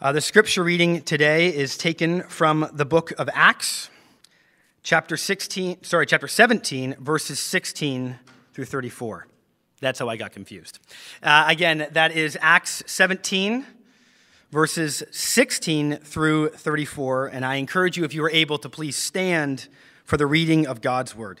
Uh, the scripture reading today is taken from the book of Acts, chapter 16, sorry, chapter 17, verses 16 through 34. That's how I got confused. Uh, again, that is Acts 17, verses 16 through 34. And I encourage you, if you are able, to please stand for the reading of God's word.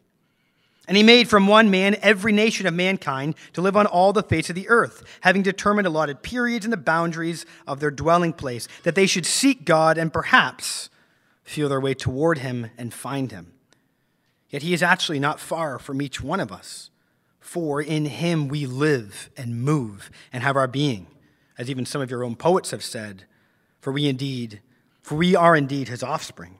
And he made from one man every nation of mankind to live on all the face of the earth, having determined allotted periods and the boundaries of their dwelling place, that they should seek God and perhaps feel their way toward him and find him. Yet he is actually not far from each one of us, for in him we live and move and have our being, as even some of your own poets have said, for we indeed, for we are indeed his offspring.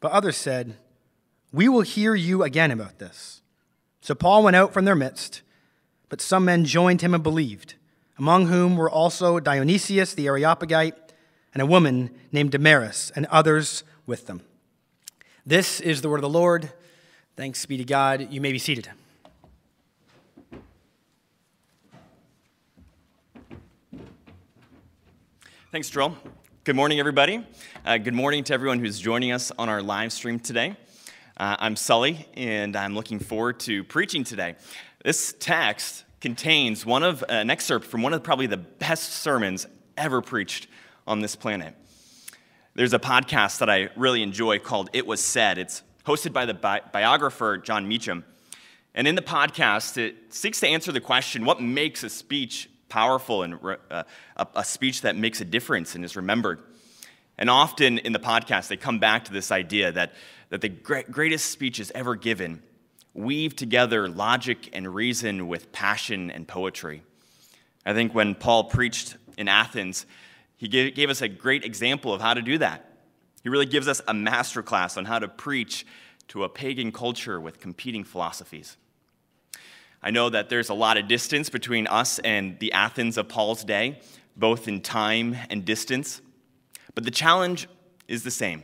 But others said, We will hear you again about this. So Paul went out from their midst, but some men joined him and believed, among whom were also Dionysius the Areopagite and a woman named Damaris, and others with them. This is the word of the Lord. Thanks be to God. You may be seated. Thanks, Joel. Good morning, everybody. Uh, good morning to everyone who's joining us on our live stream today. Uh, I'm Sully, and I'm looking forward to preaching today. This text contains one of an excerpt from one of probably the best sermons ever preached on this planet. There's a podcast that I really enjoy called It Was Said. It's hosted by the bi- biographer Jon Meacham. And in the podcast, it seeks to answer the question what makes a speech powerful and uh, a, speech that makes a difference and is remembered. And often in the podcast, they come back to this idea that, that the greatest speeches ever given weave together logic and reason with passion and poetry. I think when Paul preached in Athens, he gave, gave us a great example of how to do that. He really gives us a masterclass on how to preach to a pagan culture with competing philosophies. I know that there's a lot of distance between us and the Athens of Paul's day, both in time and distance. But the challenge is the same.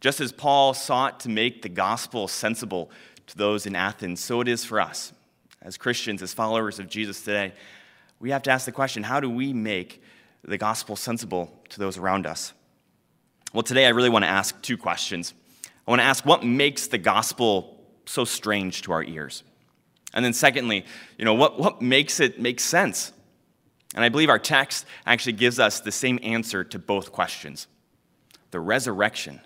Just as Paul sought to make the gospel sensible to those in Athens, so it is for us. As Christians, as followers of Jesus today, we have to ask the question how do we make the gospel sensible to those around us? Well, today I really want to ask two questions. I want to ask what makes the gospel so strange to our ears? And then, secondly, you know, what, what makes it make sense? And I believe our text actually gives us the same answer to both questions the resurrection.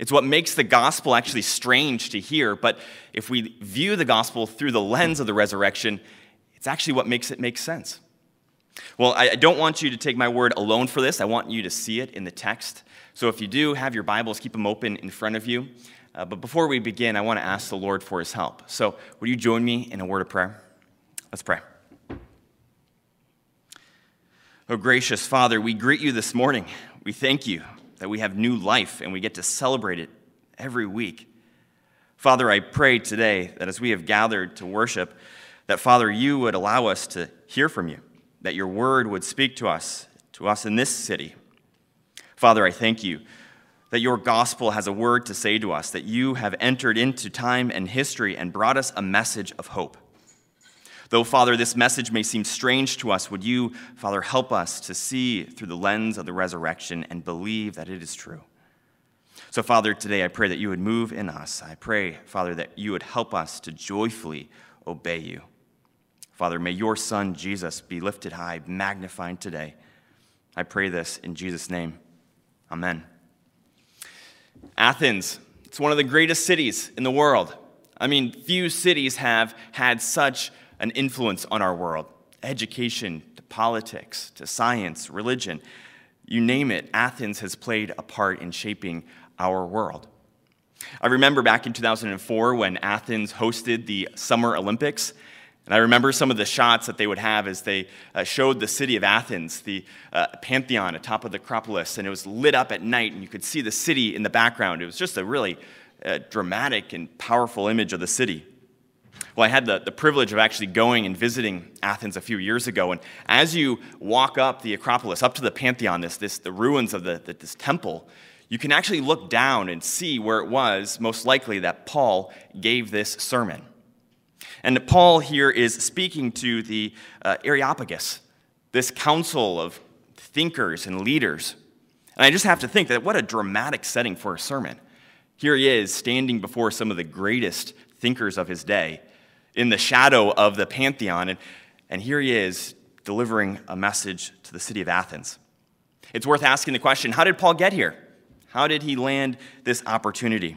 It's what makes the gospel actually strange to hear, but if we view the gospel through the lens of the resurrection, it's actually what makes it make sense. Well, I don't want you to take my word alone for this. I want you to see it in the text. So if you do have your Bibles, keep them open in front of you. Uh, but before we begin, I want to ask the Lord for his help. So would you join me in a word of prayer? Let's pray. Oh, gracious Father, we greet you this morning. We thank you that we have new life and we get to celebrate it every week. Father, I pray today that as we have gathered to worship, that Father, you would allow us to hear from you, that your word would speak to us, to us in this city. Father, I thank you that your gospel has a word to say to us, that you have entered into time and history and brought us a message of hope. Though, Father, this message may seem strange to us, would you, Father, help us to see through the lens of the resurrection and believe that it is true? So, Father, today I pray that you would move in us. I pray, Father, that you would help us to joyfully obey you. Father, may your Son, Jesus, be lifted high, magnified today. I pray this in Jesus' name. Amen. Athens, it's one of the greatest cities in the world. I mean, few cities have had such an influence on our world education, to politics, to science, religion. You name it, Athens has played a part in shaping our world. I remember back in 2004 when Athens hosted the Summer Olympics. And I remember some of the shots that they would have as they uh, showed the city of Athens, the uh, Pantheon atop of the Acropolis, and it was lit up at night, and you could see the city in the background. It was just a really uh, dramatic and powerful image of the city. Well, I had the, the privilege of actually going and visiting Athens a few years ago. And as you walk up the Acropolis, up to the Pantheon, this, this, the ruins of the, the, this temple, you can actually look down and see where it was most likely that Paul gave this sermon. And Paul here is speaking to the uh, Areopagus, this council of thinkers and leaders. And I just have to think that what a dramatic setting for a sermon. Here he is standing before some of the greatest thinkers of his day in the shadow of the Pantheon. And, and here he is delivering a message to the city of Athens. It's worth asking the question how did Paul get here? How did he land this opportunity?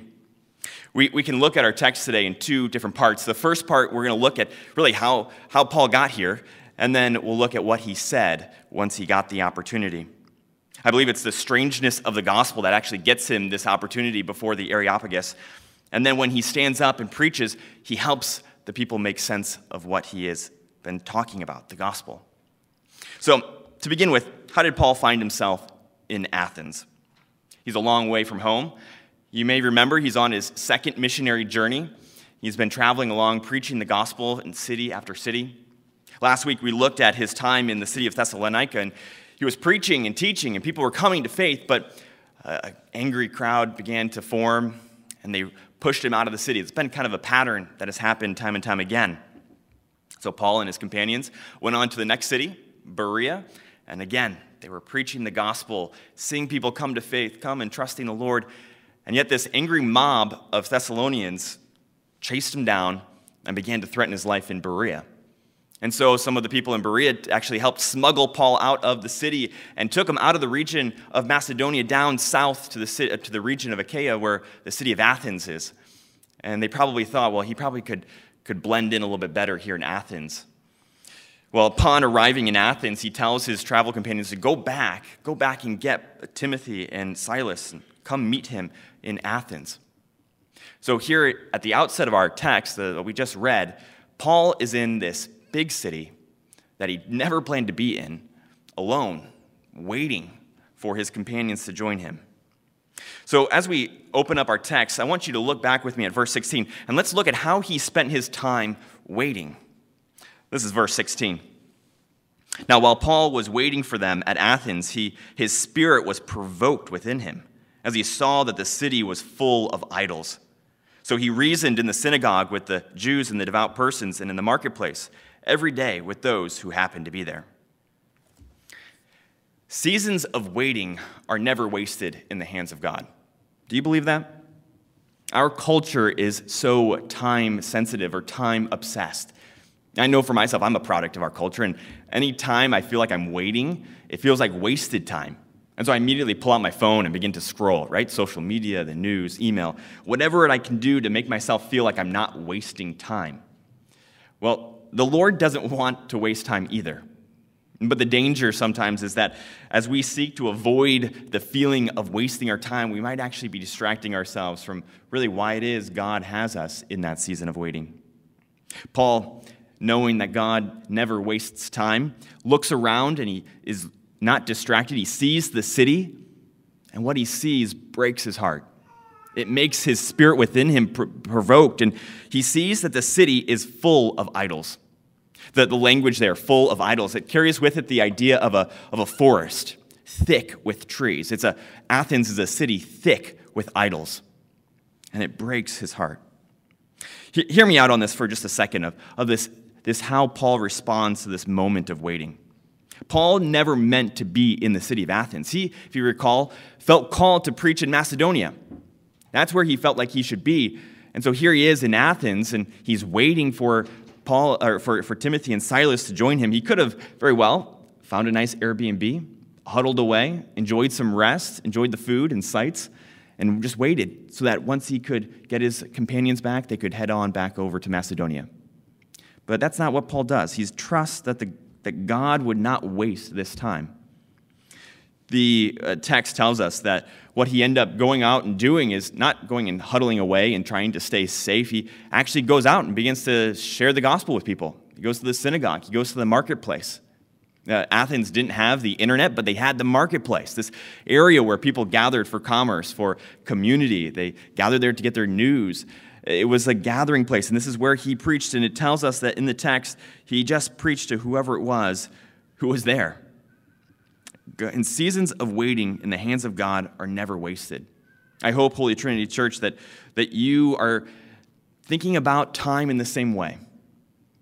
We, we can look at our text today in two different parts. The first part, we're going to look at really how, how Paul got here, and then we'll look at what he said once he got the opportunity. I believe it's the strangeness of the gospel that actually gets him this opportunity before the Areopagus. And then when he stands up and preaches, he helps the people make sense of what he has been talking about, the gospel. So, to begin with, how did Paul find himself in Athens? He's a long way from home. You may remember he's on his second missionary journey. He's been traveling along preaching the gospel in city after city. Last week we looked at his time in the city of Thessalonica and he was preaching and teaching and people were coming to faith, but an angry crowd began to form and they pushed him out of the city. It's been kind of a pattern that has happened time and time again. So Paul and his companions went on to the next city, Berea, and again, they were preaching the gospel, seeing people come to faith, come and trusting the Lord. And yet, this angry mob of Thessalonians chased him down and began to threaten his life in Berea. And so some of the people in Berea actually helped smuggle Paul out of the city and took him out of the region of Macedonia down south to the, city, to the region of Achaia where the city of Athens is. And they probably thought, well, he probably could, could blend in a little bit better here in Athens. Well, upon arriving in Athens, he tells his travel companions to go back, go back and get Timothy and Silas and come meet him in Athens. So, here at the outset of our text that we just read, Paul is in this big city that he never planned to be in, alone, waiting for his companions to join him. So, as we open up our text, I want you to look back with me at verse 16, and let's look at how he spent his time waiting. This is verse 16. Now, while Paul was waiting for them at Athens, he, his spirit was provoked within him as he saw that the city was full of idols. So he reasoned in the synagogue with the Jews and the devout persons and in the marketplace every day with those who happened to be there. Seasons of waiting are never wasted in the hands of God. Do you believe that? Our culture is so time sensitive or time obsessed. I know for myself, I'm a product of our culture, and anytime I feel like I'm waiting, it feels like wasted time. And so I immediately pull out my phone and begin to scroll, right? Social media, the news, email, whatever I can do to make myself feel like I'm not wasting time. Well, the Lord doesn't want to waste time either. But the danger sometimes is that as we seek to avoid the feeling of wasting our time, we might actually be distracting ourselves from really why it is God has us in that season of waiting. Paul, knowing that God never wastes time, looks around and he is not distracted. He sees the city, and what he sees breaks his heart. It makes his spirit within him provoked, and he sees that the city is full of idols the, the language there, full of idols. It carries with it the idea of a, of a forest, thick with trees. It's a, Athens is a city thick with idols, and it breaks his heart. Hear me out on this for just a second of, of this, this how Paul responds to this moment of waiting. Paul never meant to be in the city of Athens. He, if you recall, felt called to preach in Macedonia. That's where he felt like he should be. And so here he is in Athens, and he's waiting for Paul, or for, for Timothy and Silas to join him, he could have very well found a nice Airbnb, huddled away, enjoyed some rest, enjoyed the food and sights, and just waited so that once he could get his companions back, they could head on back over to Macedonia. But that's not what Paul does. He trusts that, the, that God would not waste this time. The uh, text tells us that what he ended up going out and doing is not going and huddling away and trying to stay safe. He actually goes out and begins to share the gospel with people. He goes to the synagogue, he goes to the marketplace. Uh, Athens didn't have the internet, but they had the marketplace, this area where people gathered for commerce, for community. They gathered there to get their news. It was a gathering place, and this is where he preached. And it tells us that in the text, he just preached to whoever it was who was there and seasons of waiting in the hands of God are never wasted. I hope, Holy Trinity Church, that, that you are thinking about time in the same way.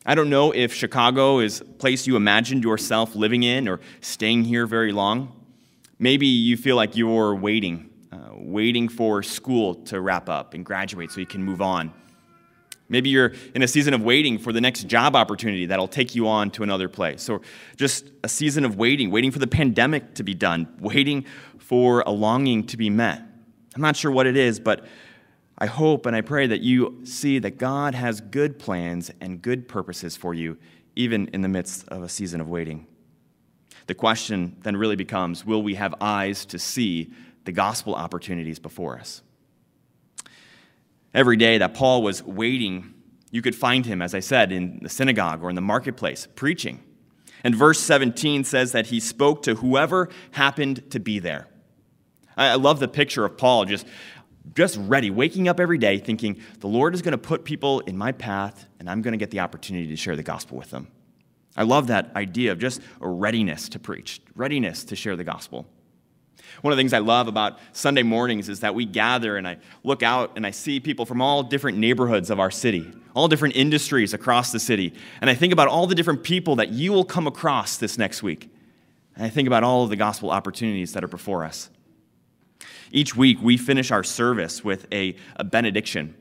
I don't know if Chicago is a place you imagined yourself living in or staying here very long. Maybe you feel like you're waiting, waiting for school to wrap up and graduate so you can move on. Maybe you're in a season of waiting for the next job opportunity that'll take you on to another place. Or just a season of waiting, waiting for the pandemic to be done, waiting for a longing to be met. I'm not sure what it is, but I hope and I pray that you see that God has good plans and good purposes for you, even in the midst of a season of waiting. The question then really becomes will we have eyes to see the gospel opportunities before us? Every day that Paul was waiting, you could find him, as I said, in the synagogue or in the marketplace, preaching. And verse 17 says that he spoke to whoever happened to be there. I love the picture of Paul just, just ready, waking up every day thinking, the Lord is going to put people in my path, and I'm going to get the opportunity to share the gospel with them. I love that idea of just a readiness to preach, readiness to share the gospel. One of the things I love about Sunday mornings is that we gather and I look out and I see people from all different neighborhoods of our city, all different industries across the city. And I think about all the different people that you will come across this next week. And I think about all of the gospel opportunities that are before us. Each week, we finish our service with a, a benediction.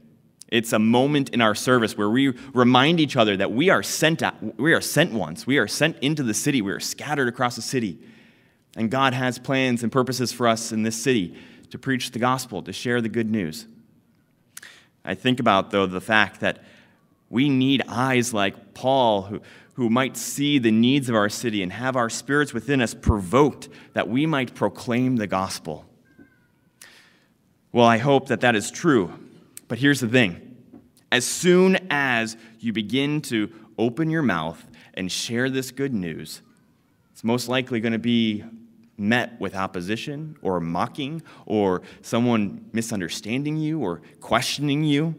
It's a moment in our service where we remind each other that we are sent out, we are sent ones. We are sent into the city. We are scattered across the city. And God has plans and purposes for us in this city to preach the gospel, to share the good news. I think about, though, the fact that we need eyes like Paul who, who might see the needs of our city and have our spirits within us provoked that we might proclaim the gospel. Well, I hope that that is true. But here's the thing as soon as you begin to open your mouth and share this good news, it's most likely going to be met with opposition or mocking or someone misunderstanding you or questioning you.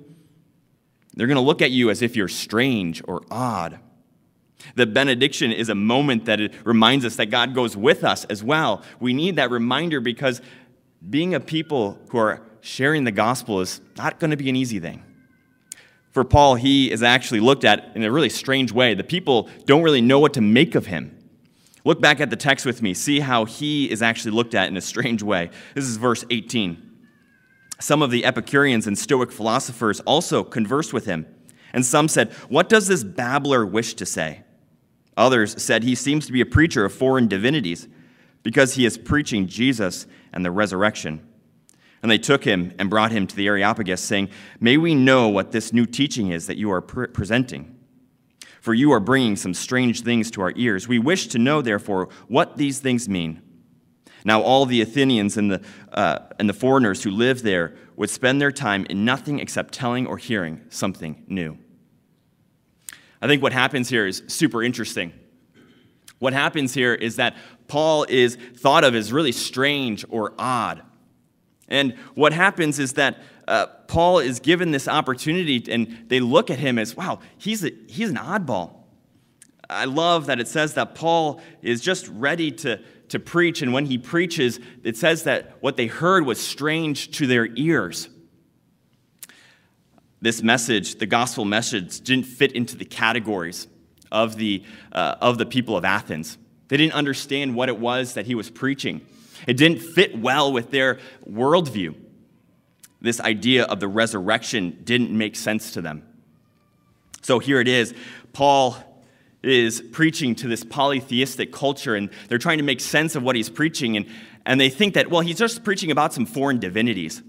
They're going to look at you as if you're strange or odd. The benediction is a moment that it reminds us that God goes with us as well. We need that reminder because being a people who are sharing the gospel is not going to be an easy thing. For Paul, he is actually looked at in a really strange way. The people don't really know what to make of him. Look back at the text with me. See how he is actually looked at in a strange way. This is verse 18. Some of the Epicureans and Stoic philosophers also conversed with him, and some said, What does this babbler wish to say? Others said, He seems to be a preacher of foreign divinities, because he is preaching Jesus and the resurrection. And they took him and brought him to the Areopagus, saying, May we know what this new teaching is that you are pre- presenting. For you are bringing some strange things to our ears. We wish to know, therefore, what these things mean. Now, all the Athenians and the, uh, and the foreigners who live there would spend their time in nothing except telling or hearing something new. I think what happens here is super interesting. What happens here is that Paul is thought of as really strange or odd. And what happens is that uh, Paul is given this opportunity, and they look at him as, wow, he's, a, he's an oddball. I love that it says that Paul is just ready to, to preach, and when he preaches, it says that what they heard was strange to their ears. This message, the gospel message, didn't fit into the categories of the, uh, of the people of Athens. They didn't understand what it was that he was preaching. It didn't fit well with their worldview this idea of the resurrection didn't make sense to them. So here it is. Paul is preaching to this polytheistic culture, and they're trying to make sense of what he's preaching, and, and they think that, well, he's just preaching about some foreign divinities.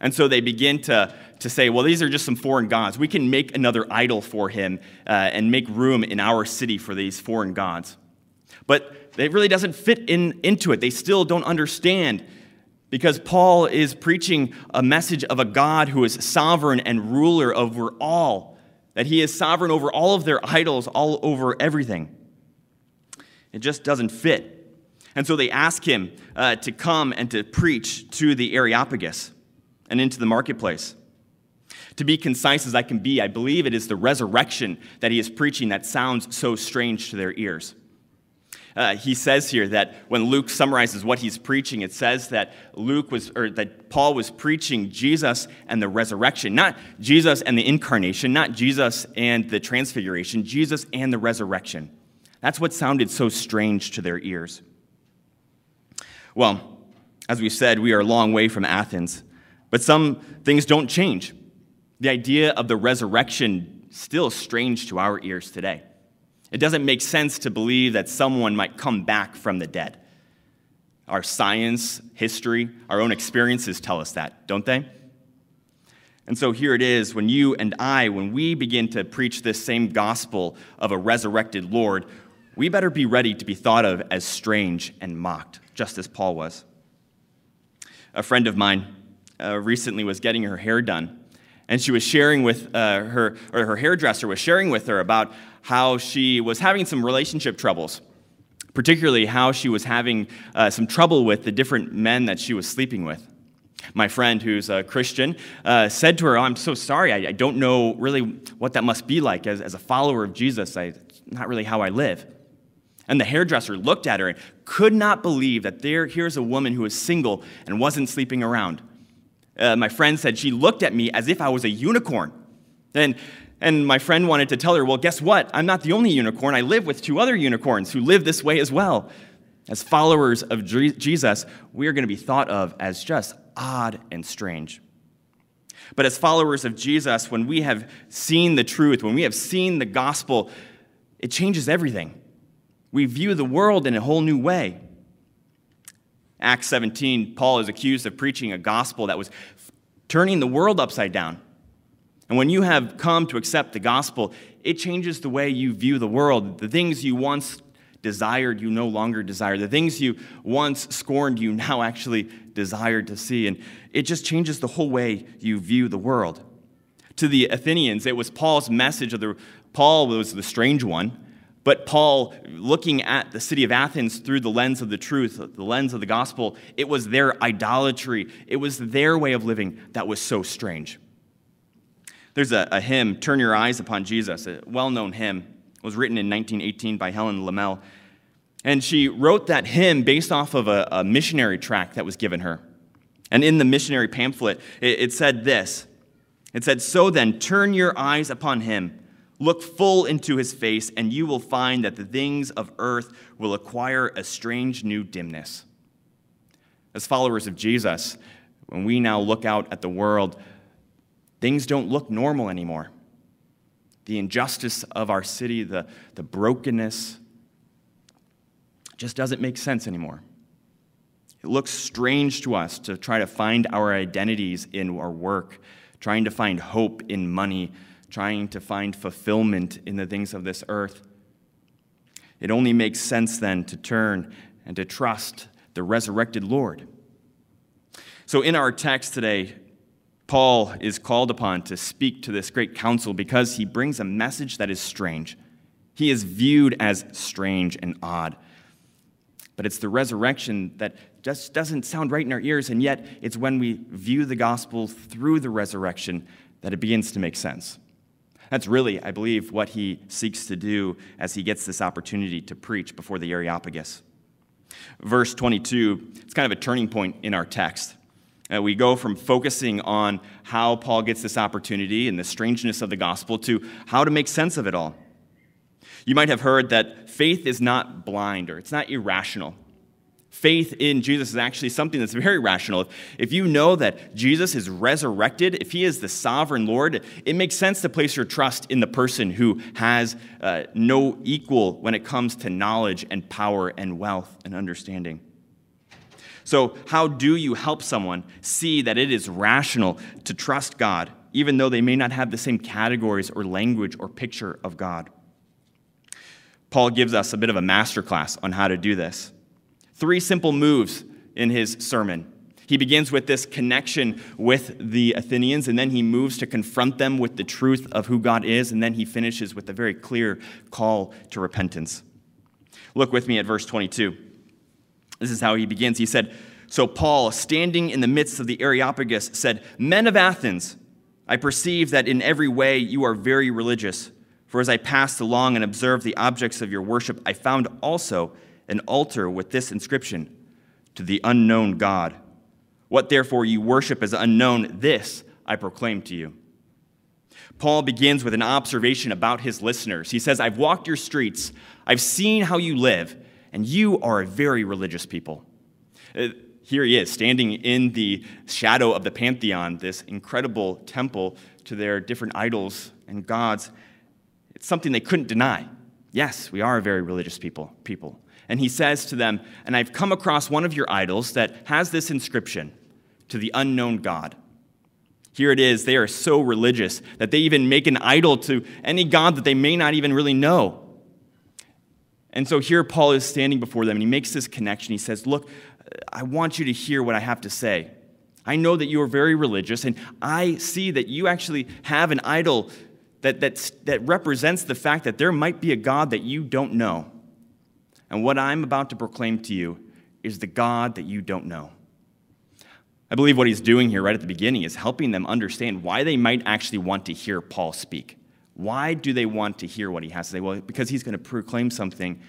And so they begin to, to say, well, these are just some foreign gods. We can make another idol for him uh, and make room in our city for these foreign gods. But it really doesn't fit in, into it. They still don't understand because Paul is preaching a message of a God who is sovereign and ruler over all, that he is sovereign over all of their idols, all over everything. It just doesn't fit. And so they ask him uh, to come and to preach to the Areopagus and into the marketplace. To be concise as I can be, I believe it is the resurrection that he is preaching that sounds so strange to their ears. Uh, he says here that when Luke summarizes what he's preaching, it says that Luke was, or that Paul was preaching Jesus and the resurrection, not Jesus and the incarnation, not Jesus and the transfiguration, Jesus and the resurrection. That's what sounded so strange to their ears. Well, as we said, we are a long way from Athens, but some things don't change. The idea of the resurrection still strange to our ears today. It doesn't make sense to believe that someone might come back from the dead. Our science, history, our own experiences tell us that, don't they? And so here it is when you and I, when we begin to preach this same gospel of a resurrected Lord, we better be ready to be thought of as strange and mocked, just as Paul was. A friend of mine uh, recently was getting her hair done, and she was sharing with uh, her, or her hairdresser was sharing with her about how she was having some relationship troubles, particularly how she was having uh, some trouble with the different men that she was sleeping with. My friend, who's a Christian, uh, said to her, oh, I'm so sorry, I, I, don't know really what that must be like. As, as a follower of Jesus, I, not really how I live. And the hairdresser looked at her and could not believe that there, here's a woman who was single and wasn't sleeping around. Uh, my friend said she looked at me as if I was a unicorn. And and my friend wanted to tell her, well, guess what? I'm not the only unicorn. I live with two other unicorns who live this way as well. As followers of Jesus, we are going to be thought of as just odd and strange. But as followers of Jesus, when we have seen the truth, when we have seen the gospel, it changes everything. We view the world in a whole new way. Acts 17, Paul is accused of preaching a gospel that was turning the world upside down. And when you have come to accept the gospel, it changes the way you view the world. The things you once desired, you no longer desire. The things you once scorned, you now actually desire to see. And it just changes the whole way you view the world. To the Athenians, it was Paul's message of the Paul was the strange one, but Paul, looking at the city of Athens through the lens of the truth, the lens of the gospel, it was their idolatry, it was their way of living that was so strange. There's a, a hymn, Turn Your Eyes Upon Jesus, a well known hymn. It was written in 1918 by Helen Lemmel. And she wrote that hymn based off of a, a missionary tract that was given her. And in the missionary pamphlet, it, it said this It said, So then, turn your eyes upon him. Look full into his face, and you will find that the things of earth will acquire a strange new dimness. As followers of Jesus, when we now look out at the world, Things don't look normal anymore. The injustice of our city, the, the brokenness, just doesn't make sense anymore. It looks strange to us to try to find our identities in our work, trying to find hope in money, trying to find fulfillment in the things of this earth. It only makes sense then to turn and to trust the resurrected Lord. So, in our text today, Paul is called upon to speak to this great council because he brings a message that is strange. He is viewed as strange and odd. But it's the resurrection that just doesn't sound right in our ears, and yet it's when we view the gospel through the resurrection that it begins to make sense. That's really, I believe, what he seeks to do as he gets this opportunity to preach before the Areopagus. Verse 22, it's kind of a turning point in our text. Uh, we go from focusing on how Paul gets this opportunity and the strangeness of the gospel to how to make sense of it all. You might have heard that faith is not blind or it's not irrational. Faith in Jesus is actually something that's very rational. If you know that Jesus is resurrected, if he is the sovereign Lord, it makes sense to place your trust in the person who has uh, no equal when it comes to knowledge and power and wealth and understanding. So, how do you help someone see that it is rational to trust God, even though they may not have the same categories or language or picture of God? Paul gives us a bit of a masterclass on how to do this. Three simple moves in his sermon. He begins with this connection with the Athenians, and then he moves to confront them with the truth of who God is, and then he finishes with a very clear call to repentance. Look with me at verse 22. This is how he begins. He said, So Paul, standing in the midst of the Areopagus, said, Men of Athens, I perceive that in every way you are very religious. For as I passed along and observed the objects of your worship, I found also an altar with this inscription To the unknown God. What therefore you worship as unknown, this I proclaim to you. Paul begins with an observation about his listeners. He says, I've walked your streets, I've seen how you live, and you are a very religious people. Uh, here he is, standing in the shadow of the Pantheon, this incredible temple to their different idols and gods. It's something they couldn't deny. Yes, we are a very religious people. people. And he says to them, And I've come across one of your idols that has this inscription to the unknown God. Here it is. They are so religious that they even make an idol to any God that they may not even really know. And so here Paul is standing before them and he makes this connection. He says, Look, I want you to hear what I have to say. I know that you are very religious, and I see that you actually have an idol that, that, that represents the fact that there might be a God that you don't know. And what I'm about to proclaim to you is the God that you don't know. I believe what he's doing here right at the beginning is helping them understand why they might actually want to hear Paul speak. Why do they want to hear what he has to say? Well, because he's going to proclaim something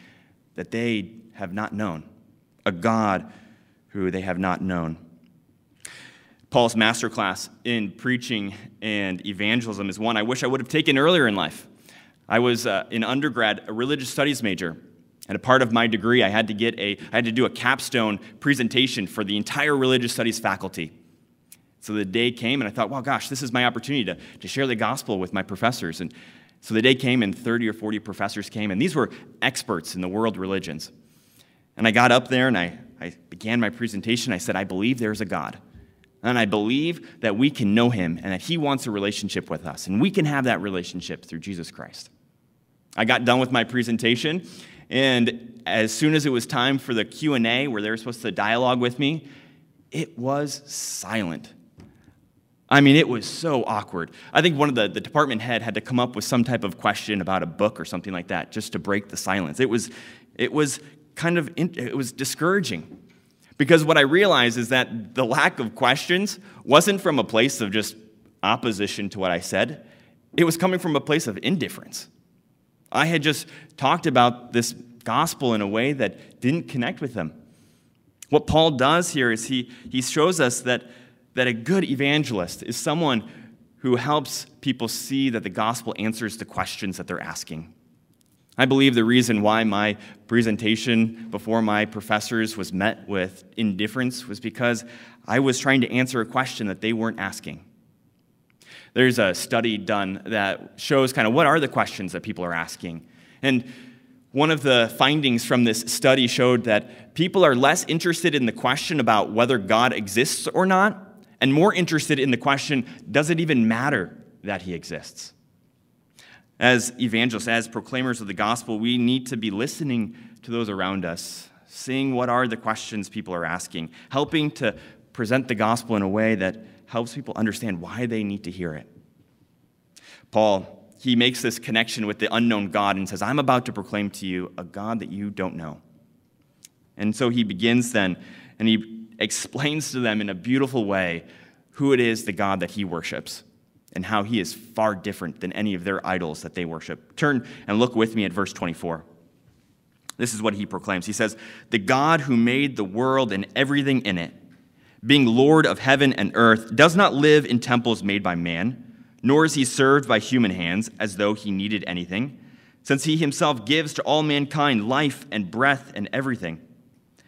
that they have not known, a God who they have not known. Paul's masterclass in preaching and evangelism is one I wish I would have taken earlier in life. I was uh, in undergrad, a religious studies major, and a part of my degree, I had to get a, I had to do a capstone presentation for the entire religious studies faculty. So the day came, and I thought, well, gosh, this is my opportunity to, to share the gospel with my professors. And so the day came, and 30 or 40 professors came, and these were experts in the world religions. And I got up there and I, I began my presentation. I said, I believe there's a God. And I believe that we can know him and that he wants a relationship with us. And we can have that relationship through Jesus Christ. I got done with my presentation, and as soon as it was time for the Q&A where they were supposed to dialogue with me, it was silent. I mean, it was so awkward. I think one of the, the department head had to come up with some type of question about a book or something like that just to break the silence. It was, it was kind of, it was discouraging. Because what I realized is that the lack of questions wasn't from a place of just opposition to what I said, it was coming from a place of indifference. I had just talked about this gospel in a way that didn't connect with them. What Paul does here is he, he shows us that that a good evangelist is someone who helps people see that the gospel answers the questions that they're asking. I believe the reason why my presentation before my professors was met with indifference was because I was trying to answer a question that they weren't asking. There's a study done that shows kind of what are the questions that people are asking. And one of the findings from this study showed that people are less interested in the question about whether God exists or not and more interested in the question does it even matter that he exists? As evangelists, as proclaimers of the gospel, we need to be listening to those around us, seeing what are the questions people are asking, helping to present the gospel in a way that helps people understand why they need to hear it. Paul, he makes this connection with the unknown God and says, I'm about to proclaim to you a God that you don't know. And so he begins then, and he explains to them in a beautiful way who it is the God that he worships and how he is far different than any of their idols that they worship. Turn and look with me at verse 24. This is what he proclaims. He says, The God who made the world and everything in it, being Lord of heaven and earth, does not live in temples made by man, nor is he served by human hands as though he needed anything, since he himself gives to all mankind life and breath and everything.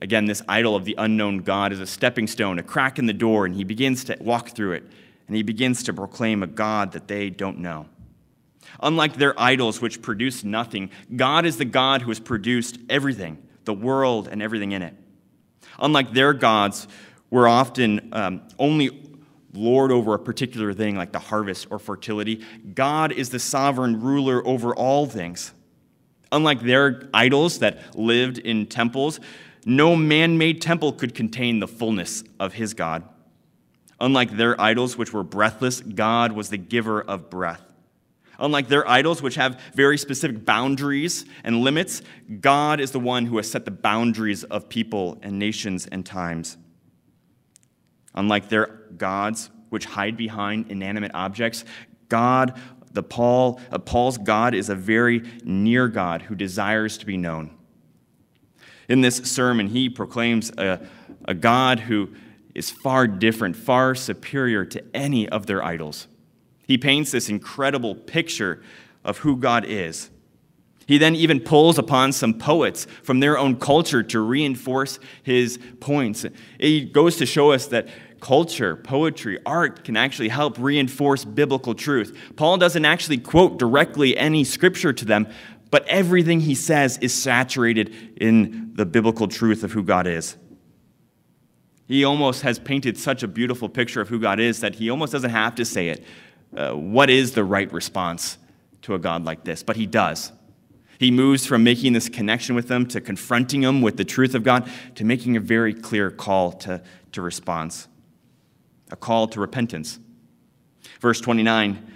again, this idol of the unknown God is a stepping stone, a crack in the door, and he begins to walk through it, and he begins to proclaim a God that they don't know. Unlike their idols, which produce nothing, God is the God who has produced everything, the world and everything in it. Unlike their gods, we're often um, only lord over a particular thing, like the harvest or fertility. God is the sovereign ruler over all things. Unlike their idols that lived in temples, no man made temple could contain the fullness of his God. Unlike their idols, which were breathless, God was the giver of breath. Unlike their idols, which have very specific boundaries and limits, God is the one who has set the boundaries of people and nations and times. Unlike their gods, which hide behind inanimate objects, God, the Paul, uh, Paul's God is a very near God who desires to be known. In this sermon, he proclaims a, a God who is far different, far superior to any of their idols. He paints this incredible picture of who God is. He then even pulls upon some poets from their own culture to reinforce his points. It goes to show us that culture, poetry, art can actually help reinforce biblical truth. Paul doesn't actually quote directly any scripture to them, but everything he says is saturated in the biblical truth of who God is. He almost has painted such a beautiful picture of who God is that he almost doesn't have to say it. Uh, what is the right response to a God like this? But he does. He moves from making this connection with them to confronting them with the truth of God to making a very clear call to, to response, a call to repentance. Verse 29,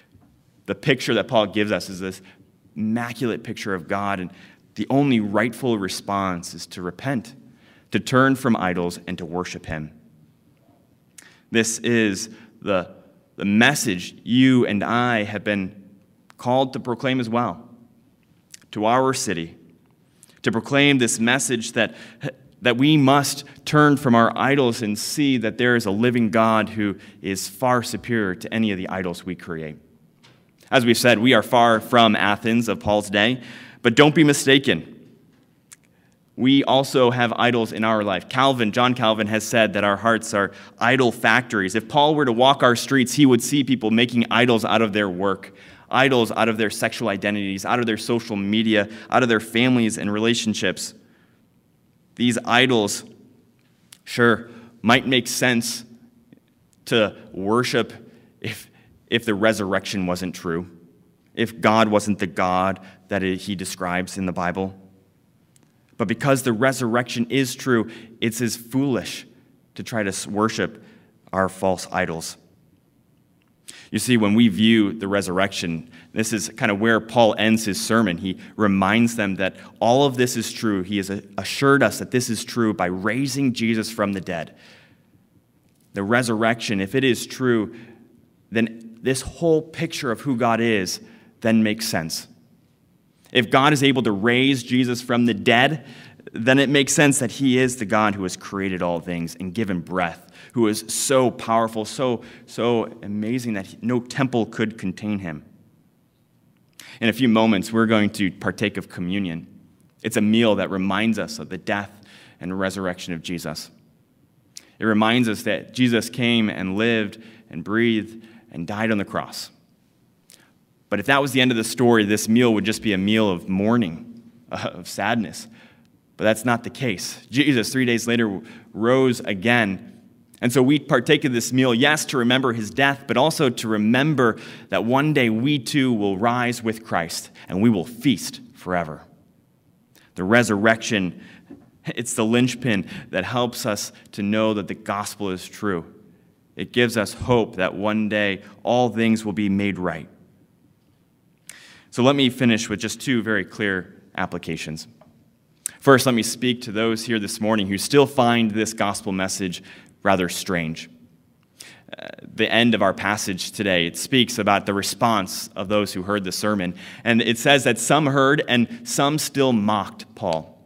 The picture that Paul gives us is this immaculate picture of God, and the only rightful response is to repent, to turn from idols, and to worship him. This is the the message you and I have been called to proclaim as well to our city, to proclaim this message that, that we must turn from our idols and see that there is a living God who is far superior to any of the idols we create. As we've said, we are far from Athens of Paul's day, but don't be mistaken we also have idols in our life. Calvin, John Calvin, has said that our hearts are idol factories. If Paul were to walk our streets, he would see people making idols out of their work, idols out of their sexual identities, out of their social media, out of their families and relationships. These idols, sure, might make sense to worship if, if the resurrection wasn't true, if God wasn't the God that he describes in the Bible. But because the resurrection is true, it's as foolish to try to worship our false idols. You see, when we view the resurrection This is kind of where Paul ends his sermon. He reminds them that all of this is true. He has assured us that this is true by raising Jesus from the dead. The resurrection, if it is true, then this whole picture of who God is then makes sense. If God is able to raise Jesus from the dead, then it makes sense that he is the God who has created all things and given breath, who is so powerful, so, so amazing that no temple could contain him. In a few moments, we're going to partake of communion. It's a meal that reminds us of the death and resurrection of Jesus. It reminds us that Jesus came and lived and breathed and died on the cross. But if that was the end of the story, this meal would just be a meal of mourning, of sadness. But that's not the case. Jesus, three days later, rose again. And so we partake of this meal, yes, to remember his death, but also to remember that one day we too will rise with Christ and we will feast forever. The resurrection, it's the linchpin that helps us to know that the gospel is true. It gives us hope that one day all things will be made right. So let me finish with just two very clear applications. First, let me speak to those here this morning who still find this gospel message rather strange. Uh, the end of our passage today, it speaks about the response of those who heard the sermon. And it says that some heard and some still mocked Paul.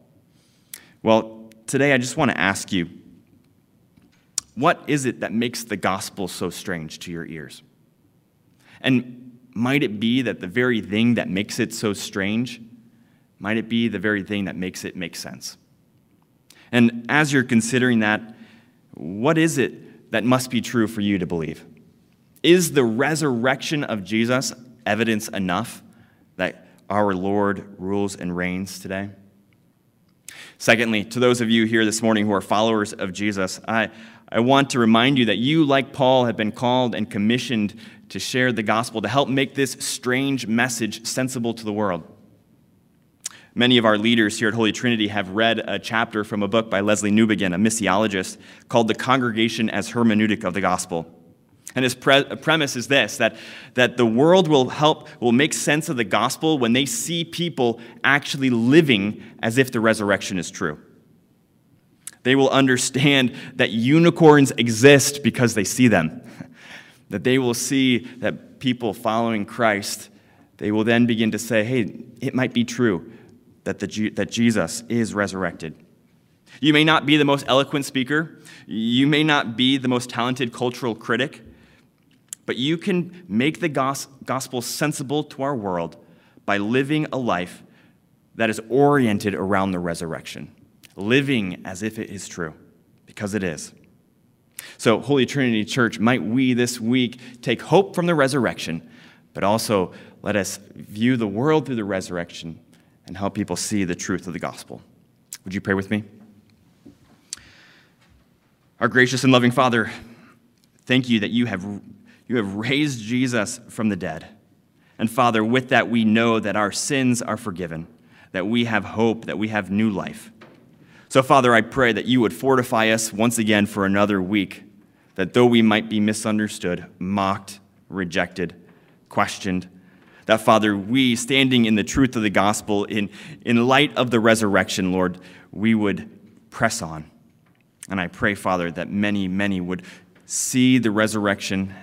Well, today I just want to ask you what is it that makes the gospel so strange to your ears? And might it be that the very thing that makes it so strange, might it be the very thing that makes it make sense? And as you're considering that, what is it that must be true for you to believe? Is the resurrection of Jesus evidence enough that our Lord rules and reigns today? Secondly, to those of you here this morning who are followers of Jesus, I, I want to remind you that you, like Paul, have been called and commissioned to share the gospel, to help make this strange message sensible to the world. Many of our leaders here at Holy Trinity have read a chapter from a book by Leslie Newbigin, a missiologist, called The Congregation as Hermeneutic of the Gospel. And his pre- premise is this that, that the world will help, will make sense of the gospel when they see people actually living as if the resurrection is true. They will understand that unicorns exist because they see them. That they will see that people following Christ, they will then begin to say, hey, it might be true that, the, that Jesus is resurrected. You may not be the most eloquent speaker, you may not be the most talented cultural critic, but you can make the gospel sensible to our world by living a life that is oriented around the resurrection, living as if it is true, because it is. So, Holy Trinity Church, might we this week take hope from the resurrection, but also let us view the world through the resurrection and help people see the truth of the gospel. Would you pray with me? Our gracious and loving Father, thank you that you have, you have raised Jesus from the dead. And Father, with that, we know that our sins are forgiven, that we have hope, that we have new life. So, Father, I pray that you would fortify us once again for another week, that though we might be misunderstood, mocked, rejected, questioned, that, Father, we, standing in the truth of the gospel, in, in light of the resurrection, Lord, we would press on. And I pray, Father, that many, many would see the resurrection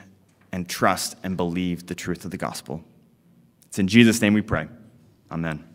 and trust and believe the truth of the gospel. It's in Jesus' name we pray. Amen.